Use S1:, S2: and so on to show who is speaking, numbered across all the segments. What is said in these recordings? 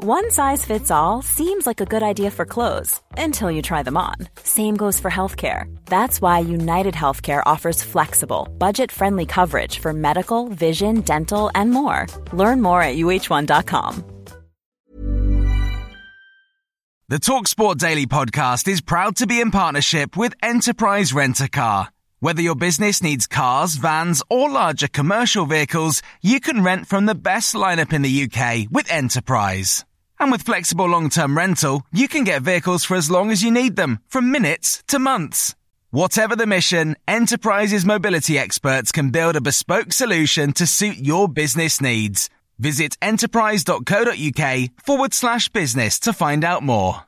S1: One size fits all seems like a good idea for clothes until you try them on. Same goes for healthcare. That's why United Healthcare offers flexible, budget friendly coverage for medical, vision, dental, and more. Learn more at uh1.com.
S2: The Talksport Daily podcast is proud to be in partnership with Enterprise Rent a Car. Whether your business needs cars, vans, or larger commercial vehicles, you can rent from the best lineup in the UK with Enterprise. And with flexible long-term rental, you can get vehicles for as long as you need them, from minutes to months. Whatever the mission, Enterprise's mobility experts can build a bespoke solution to suit your business needs. Visit enterprise.co.uk forward slash business to find out more.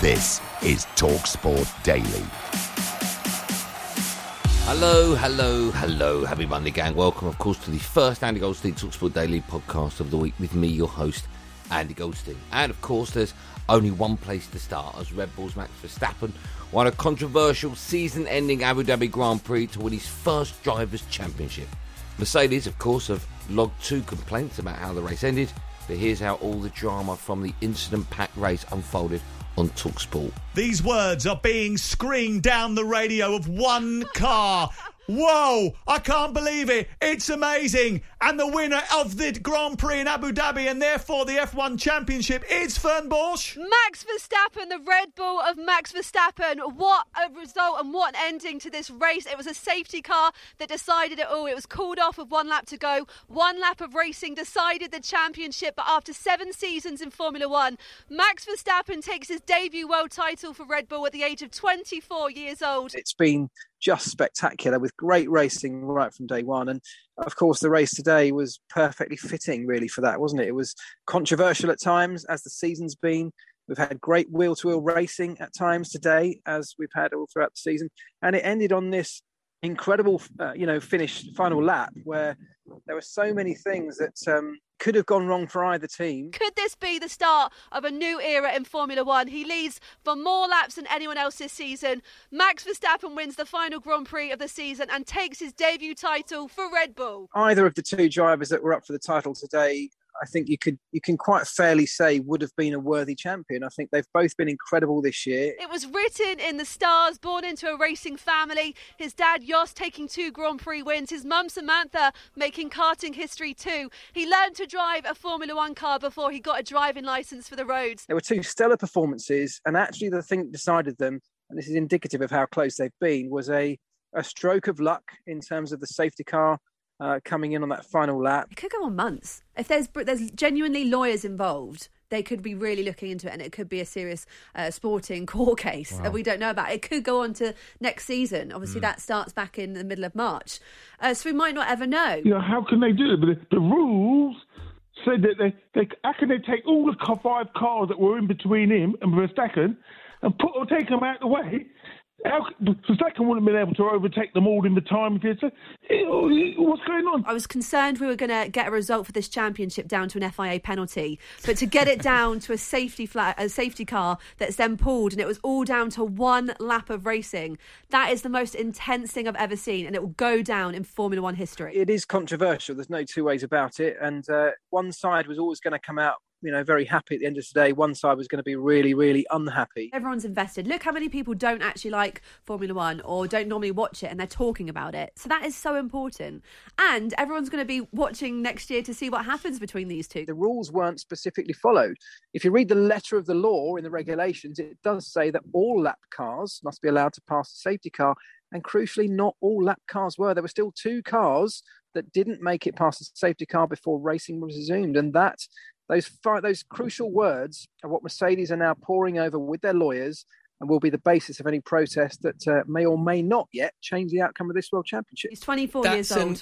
S3: This is TalkSport Daily.
S4: Hello, hello, hello. Happy Monday, gang. Welcome, of course, to the first Andy Goldstein Talksport Daily podcast of the week with me, your host, Andy Goldstein. And, of course, there's only one place to start as Red Bull's Max Verstappen won a controversial season ending Abu Dhabi Grand Prix to win his first Drivers' Championship. Mercedes, of course, have logged two complaints about how the race ended, but here's how all the drama from the incident packed race unfolded on Talksport.
S5: These words are being screamed down the radio of one car. Whoa, I can't believe it. It's amazing. And the winner of the Grand Prix in Abu Dhabi and therefore the F1 Championship is Fern Balch.
S6: Max Verstappen, the Red Bull of Max Verstappen. What a result and what an ending to this race. It was a safety car that decided it all. It was called off with one lap to go. One lap of racing decided the championship. But after seven seasons in Formula One, Max Verstappen takes his debut world title for Red Bull at the age of 24 years old.
S7: It's been just spectacular with great racing right from day one. And of course, the race today was perfectly fitting, really, for that, wasn't it? It was controversial at times, as the season's been. We've had great wheel to wheel racing at times today, as we've had all throughout the season. And it ended on this incredible, uh, you know, finish final lap where there were so many things that um, could have gone wrong for either team.
S6: Could this be the start of a new era in Formula One? He leads for more laps than anyone else this season. Max Verstappen wins the final Grand Prix of the season and takes his debut title for Red Bull.
S7: Either of the two drivers that were up for the title today I think you could you can quite fairly say would have been a worthy champion. I think they've both been incredible this year.
S6: It was written in the stars, born into a racing family. His dad Jos taking two Grand Prix wins, his mum Samantha making karting history too. He learned to drive a Formula One car before he got a driving license for the roads.
S7: There were two stellar performances, and actually the thing that decided them, and this is indicative of how close they've been, was a a stroke of luck in terms of the safety car uh, coming in on that final lap.
S8: It could go on months. If there's there's genuinely lawyers involved, they could be really looking into it, and it could be a serious uh, sporting court case wow. that we don't know about. It could go on to next season. Obviously, mm. that starts back in the middle of March, uh, so we might not ever know.
S9: You know, how can they do it? But the, the rules said that they, they how can they take all the five cars that were in between him and Verstappen and put or take them out of the way how, Verstappen wouldn't have been able to overtake them all in the time if he had said, what's going on?
S8: I was concerned we were going to get a result for this championship down to an FIA penalty, but to get it down to a safety flat, a safety car that's then pulled, and it was all down to one lap of racing. That is the most intense thing I've ever seen, and it will go down in Formula One history.
S7: It is controversial. There's no two ways about it, and uh, one side was always going to come out you know very happy at the end of the day. One side was going to be really, really unhappy.
S8: Everyone's invested. Look how many people don't actually like Formula One or don't normally watch it, and they're talking about it. So that is so important. And everyone's going to be watching next year to see what happens between these two.
S7: The rules weren't specifically followed. If you read the letter of the law in the regulations, it does say that all lap cars must be allowed to pass the safety car. And crucially, not all lap cars were. There were still two cars that didn't make it past the safety car before racing was resumed. And that those those crucial words are what Mercedes are now pouring over with their lawyers and will be the basis of any protest that uh, may or may not yet change the outcome of this World Championship.
S8: He's 24
S10: That's
S8: years old.
S10: An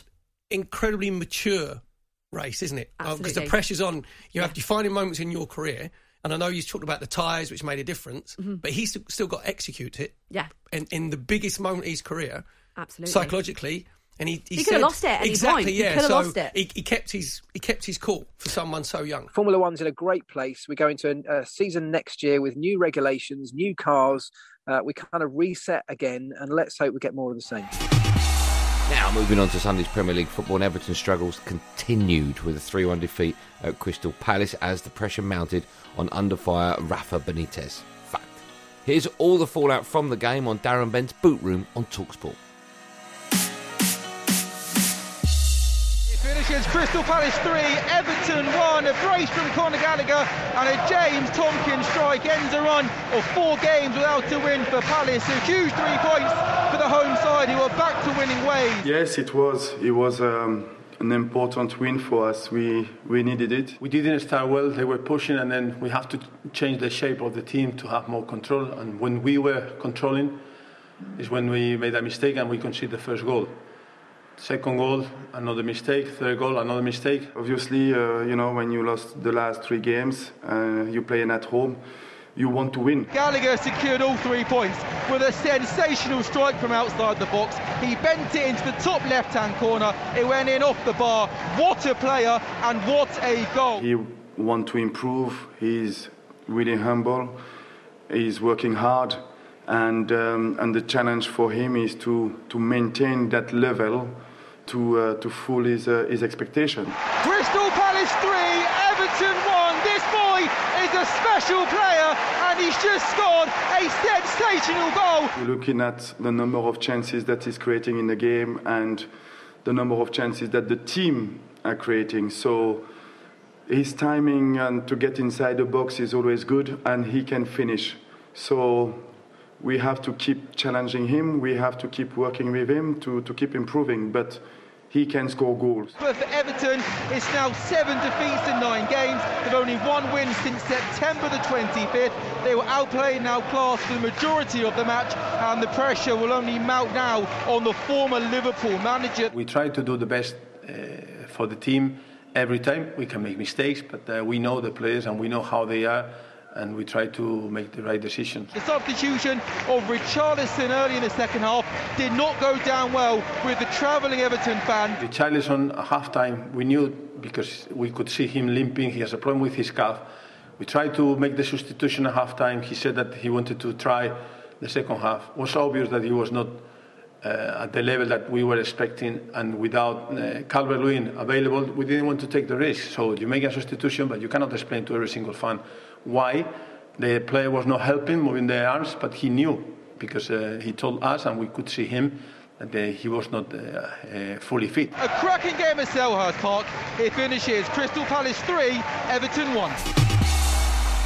S10: incredibly mature race, isn't it?
S8: Because
S10: uh, the pressure's on. You yeah. have defining moments in your career. And I know you talked about the tyres, which made a difference, mm-hmm. but he's still got to execute it.
S8: Yeah.
S10: In, in the biggest moment of his career.
S8: Absolutely.
S10: Psychologically and he,
S8: he,
S10: he
S8: could have lost it at
S10: exactly,
S8: point.
S10: Yeah,
S8: he
S10: so
S8: lost it.
S10: He, he, kept his he kept his cool for someone so young.
S7: Formula One's in a great place. We go into a, a season next year with new regulations, new cars. Uh, we kind of reset again, and let's hope we get more of the same.
S4: Now, moving on to Sunday's Premier League football, and Everton struggles continued with a 3 1 defeat at Crystal Palace as the pressure mounted on under fire Rafa Benitez. Fact. Here's all the fallout from the game on Darren Bent's boot room on Talksport.
S11: Finishes Crystal Palace 3, Everton 1, a brace from Conor Gallagher and a James Tomkins strike ends a run of four games without a win for Palace. A huge three points for the home side who are back to winning ways.
S12: Yes, it was. It was um, an important win for us. We we needed it.
S13: We didn't start well. They were pushing, and then we have to change the shape of the team to have more control. And when we were controlling, is when we made a mistake and we conceded the first goal. Second goal, another mistake. Third goal, another mistake.
S12: Obviously, uh, you know when you lost the last three games, uh, you playing at home. You want to win.
S11: Gallagher secured all three points with a sensational strike from outside the box. He bent it into the top left-hand corner. It went in off the bar. What a player and what a goal.
S12: He want to improve. He's really humble. He's working hard, and um, and the challenge for him is to to maintain that level, to uh, to full his uh, his expectation.
S11: Crystal Palace 3, Everton 1. This boy is a special player and he's just scored a sensational goal.
S12: We're looking at the number of chances that he's creating in the game and the number of chances that the team are creating. So his timing and to get inside the box is always good and he can finish. So we have to keep challenging him, we have to keep working with him to, to keep improving, but he can score goals.
S11: But for Everton, it's now seven defeats in nine games. They've only one win since September the 25th. They were outplayed and outclassed for the majority of the match, and the pressure will only mount now on the former Liverpool manager.
S13: We try to do the best uh, for the team every time. We can make mistakes, but uh, we know the players and we know how they are and we try to make the right decisions.
S11: The substitution of Richarlison early in the second half did not go down well with the travelling Everton fan.
S13: Richarlison at half time, we knew because we could see him limping, he has a problem with his calf. We tried to make the substitution at half time. He said that he wanted to try the second half. It was obvious that he was not at the level that we were expecting, and without uh, Calvert Lewin available, we didn't want to take the risk. So you make a substitution, but you cannot explain to every single fan why the player was not helping, moving the arms, but he knew because uh, he told us and we could see him that uh, he was not uh, uh, fully fit.
S11: A cracking game at Selhurst Park. It finishes Crystal Palace 3, Everton 1.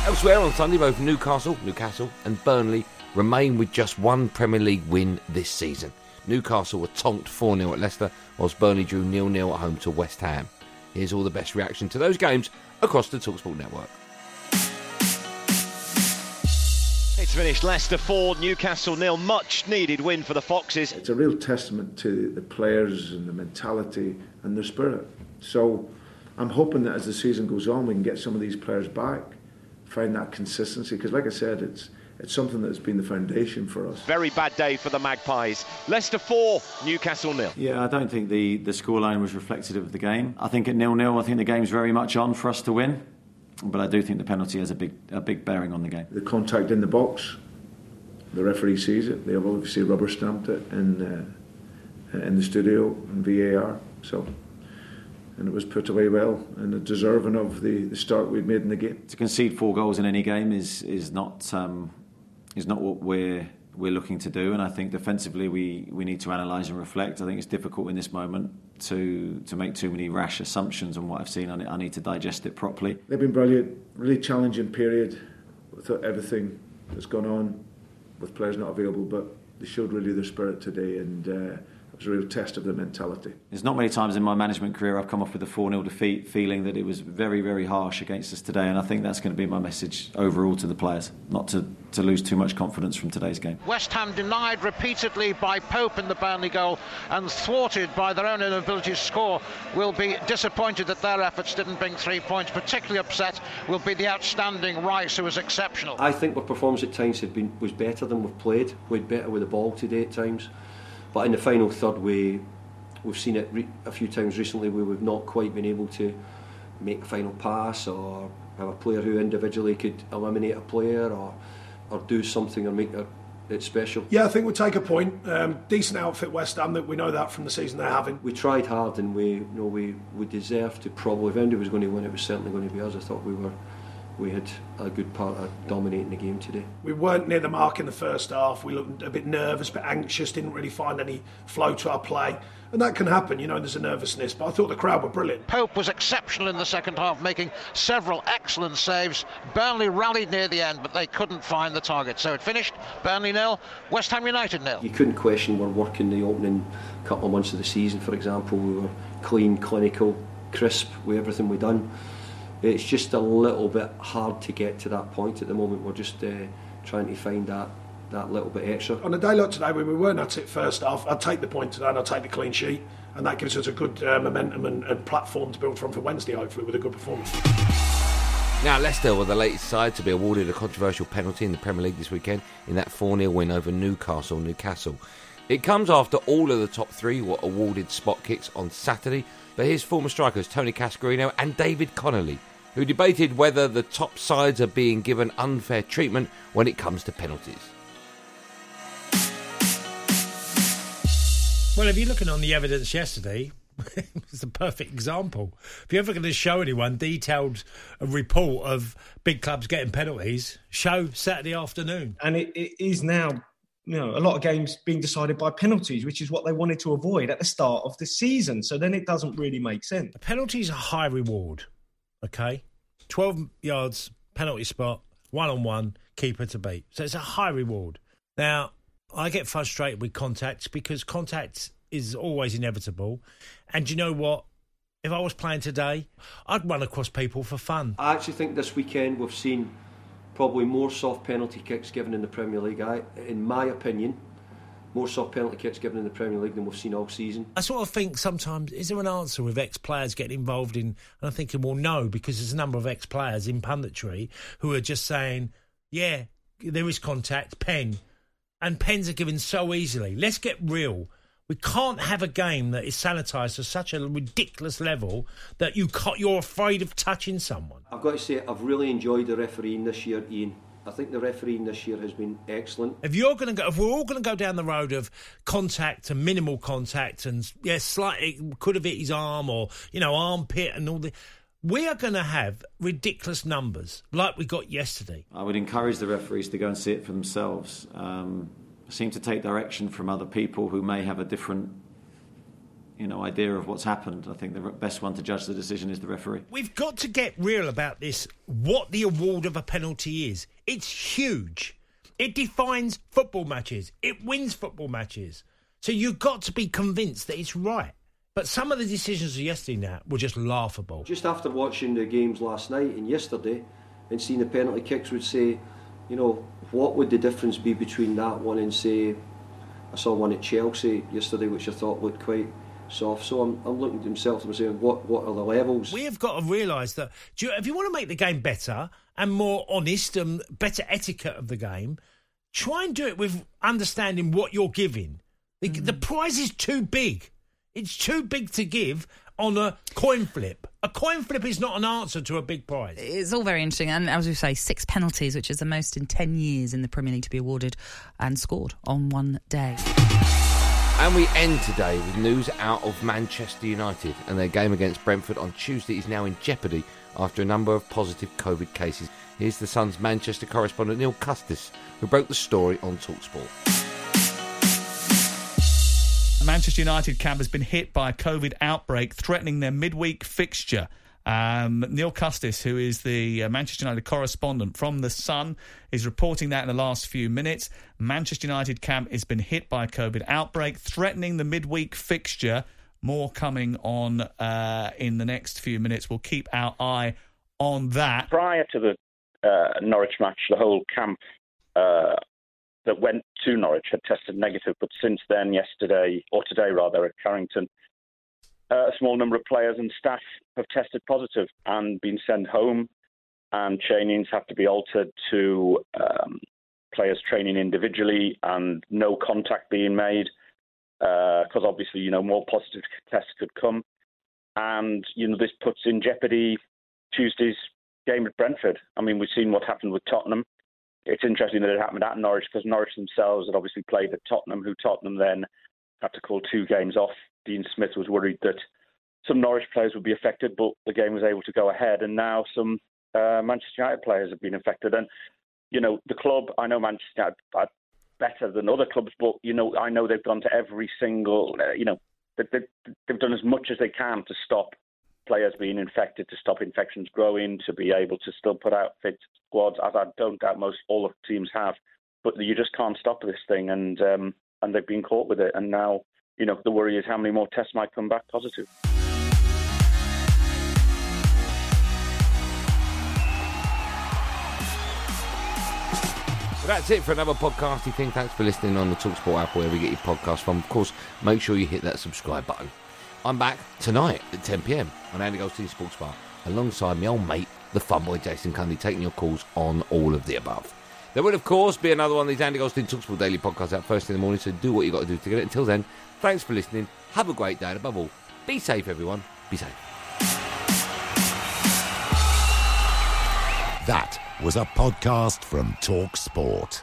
S4: Elsewhere on Sunday, both Newcastle, Newcastle, and Burnley remain with just one Premier League win this season. Newcastle were tonked 4 0 at Leicester, whilst Burnley drew 0 0 at home to West Ham. Here's all the best reaction to those games across the Talksport network.
S14: It's finished Leicester 4, Newcastle nil. Much needed win for the Foxes.
S15: It's a real testament to the players and the mentality and their spirit. So I'm hoping that as the season goes on, we can get some of these players back, find that consistency. Because, like I said, it's it's something that's been the foundation for us.
S14: Very bad day for the Magpies. Leicester 4, Newcastle nil.
S16: Yeah, I don't think the, the scoreline was reflective of the game. I think at nil nil, I think the game's very much on for us to win but I do think the penalty has a big a big bearing on the game.
S15: The contact in the box, the referee sees it. They have obviously rubber stamped it in uh, in the studio and VAR. So. And it was put away well, and deserving of the, the start we'd made in the game.
S16: To concede four goals in any game is is not um, is not what we're we're looking to do. And I think defensively we, we need to analyse and reflect. I think it's difficult in this moment to to make too many rash assumptions on what I've seen. I, I need to digest it properly.
S15: They've been brilliant, really challenging period with everything that's gone on with players not available, but they showed really their spirit today and. Uh, was a real test of their mentality.
S16: There's not many times in my management career I've come off with a 4 0 defeat feeling that it was very, very harsh against us today, and I think that's going to be my message overall to the players, not to, to lose too much confidence from today's game.
S17: West Ham denied repeatedly by Pope in the Burnley goal and thwarted by their own inability to score will be disappointed that their efforts didn't bring three points. Particularly upset will be the outstanding Rice, who was exceptional.
S18: I think our performance at times had been was better than we've played. We had better with the ball today at times. But in the final third, we we've seen it a few times recently where we've not quite been able to make a final pass or have a player who individually could eliminate a player or or do something or make a it's special.
S19: Yeah, I think we'll take a point. Um, decent outfit, West Ham. That we know that from the season they're having.
S18: We tried hard, and we you know we we deserved to probably. If anybody was going to win, it was certainly going to be us. I thought we were. We had a good part of dominating the game today.
S19: We weren't near the mark in the first half. We looked a bit nervous, a bit anxious. Didn't really find any flow to our play, and that can happen. You know, there's a nervousness. But I thought the crowd were brilliant.
S17: Pope was exceptional in the second half, making several excellent saves. Burnley rallied near the end, but they couldn't find the target. So it finished Burnley nil, West Ham United nil.
S18: You couldn't question our work in the opening couple of months of the season. For example, we were clean, clinical, crisp with everything we done. It's just a little bit hard to get to that point at the moment. We're just uh, trying to find that that little bit extra.
S19: On a day like today, when we weren't at it first half, I'd take the point today and I'd take the clean sheet, and that gives us a good uh, momentum and, and platform to build from for Wednesday, hopefully, with a good performance.
S4: Now, Leicester were the latest side to be awarded a controversial penalty in the Premier League this weekend in that 4 0 win over Newcastle. Newcastle. It comes after all of the top three were awarded spot kicks on Saturday, but his former strikers Tony Cascarino and David Connolly, who debated whether the top sides are being given unfair treatment when it comes to penalties.
S20: Well, if you're looking on the evidence yesterday, it's a perfect example. If you're ever going to show anyone detailed report of big clubs getting penalties, show Saturday afternoon.
S21: And it, it is now, you know, a lot of games being decided by penalties, which is what they wanted to avoid at the start of the season. So then it doesn't really make sense.
S20: A penalty's a high reward, okay? 12 yards, penalty spot, one on one, keeper to beat. So it's a high reward. Now, I get frustrated with contacts because contact is always inevitable. And you know what? If I was playing today, I'd run across people for fun.
S18: I actually think this weekend we've seen probably more soft penalty kicks given in the Premier League. I, in my opinion, more soft penalty kicks given in the Premier League than we've seen all season.
S20: I sort of think sometimes, is there an answer with ex players getting involved in? And I'm thinking, well, no, because there's a number of ex players in punditry who are just saying, yeah, there is contact, pen. And pens are given so easily. Let's get real. We can't have a game that is sanitised to such a ridiculous level that you you're afraid of touching someone.
S18: I've got to say, I've really enjoyed the refereeing this year, Ian. I think the refereeing this year has been excellent.
S20: If you're going to go, if we're all going to go down the road of contact and minimal contact, and yes, yeah, slightly could have hit his arm or you know armpit and all the. We are going to have ridiculous numbers like we got yesterday.
S16: I would encourage the referees to go and see it for themselves. Um, seem to take direction from other people who may have a different you know idea of what's happened. I think the best one to judge the decision is the referee.
S20: We've got to get real about this. What the award of a penalty is. It's huge. It defines football matches. It wins football matches. So you've got to be convinced that it's right. But some of the decisions of yesterday now were just laughable.
S18: Just after watching the games last night and yesterday and seeing the penalty kicks would say, you know, what would the difference be between that one and say I saw one at Chelsea yesterday which I thought looked quite soft. So I'm, I'm looking at himself and saying, what what are the levels?
S20: We have got to realise that you, if you want to make the game better and more honest and better etiquette of the game, try and do it with understanding what you're giving. The, mm. the prize is too big. It's too big to give on a coin flip. A coin flip is not an answer to a big prize.
S22: It's all very interesting. And as we say, six penalties, which is the most in 10 years in the Premier League to be awarded and scored on one day.
S4: And we end today with news out of Manchester United and their game against Brentford on Tuesday is now in jeopardy after a number of positive COVID cases. Here's the Sun's Manchester correspondent Neil Custis, who broke the story on Talksport.
S5: Manchester United camp has been hit by a COVID outbreak threatening their midweek fixture. Um, Neil Custis, who is the uh, Manchester United correspondent from The Sun, is reporting that in the last few minutes. Manchester United camp has been hit by a COVID outbreak, threatening the midweek fixture. More coming on uh, in the next few minutes. We'll keep our eye on that.
S23: Prior to the uh, Norwich match, the whole camp uh, that went to Norwich had tested negative, but since then, yesterday or today rather, at Carrington, uh, a small number of players and staff have tested positive and been sent home, and trainings have to be altered to um, players training individually and no contact being made because uh, obviously you know more positive tests could come, and you know this puts in jeopardy Tuesday's game at Brentford. I mean we've seen what happened with Tottenham it's interesting that it happened at Norwich because Norwich themselves had obviously played at Tottenham, who Tottenham then had to call two games off. Dean Smith was worried that some Norwich players would be affected, but the game was able to go ahead. And now some uh, Manchester United players have been affected. And you know, the club. I know Manchester United are better than other clubs, but you know, I know they've gone to every single. Uh, you know, they, they, they've done as much as they can to stop players being infected, to stop infections growing, to be able to still put out fit squads, as I don't doubt most all of the teams have. But you just can't stop this thing, and um, and they've been caught with it. And now, you know, the worry is how many more tests might come back positive.
S4: That's it for another podcasty thing. Thanks for listening on the Talksport app, wherever you get your podcast from. Of course, make sure you hit that subscribe button. I'm back tonight at 10 pm on Andy Goldstein Sports Bar alongside my old mate, the fun boy Jason Cundy, taking your calls on all of the above. There will, of course, be another one of these Andy Goldstein Talksport daily podcasts out first in the morning, so do what you got to do to get it. Until then, thanks for listening. Have a great day, and above all, be safe, everyone. Be safe.
S14: That was a podcast from Talk Sport.